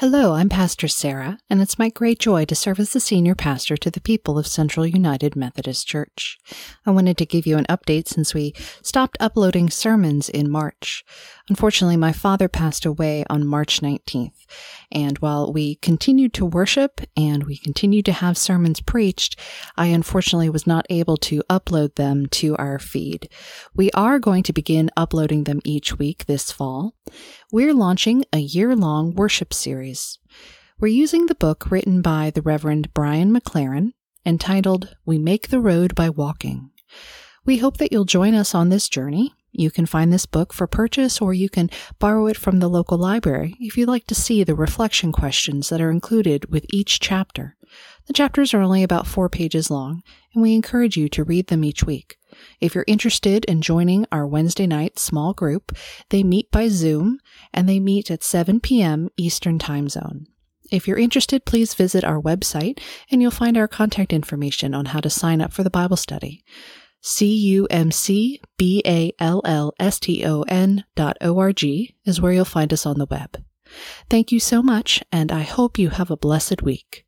Hello, I'm Pastor Sarah, and it's my great joy to serve as the senior pastor to the people of Central United Methodist Church. I wanted to give you an update since we stopped uploading sermons in March. Unfortunately, my father passed away on March 19th, and while we continued to worship and we continued to have sermons preached, I unfortunately was not able to upload them to our feed. We are going to begin uploading them each week this fall. We're launching a year long worship series. We're using the book written by the Reverend Brian McLaren entitled We Make the Road by Walking. We hope that you'll join us on this journey you can find this book for purchase or you can borrow it from the local library if you'd like to see the reflection questions that are included with each chapter. The chapters are only about four pages long, and we encourage you to read them each week. If you're interested in joining our Wednesday night small group, they meet by Zoom and they meet at 7 p.m. Eastern Time Zone. If you're interested, please visit our website and you'll find our contact information on how to sign up for the Bible study. C U M C B A L L S T O N dot O R G is where you'll find us on the web. Thank you so much, and I hope you have a blessed week.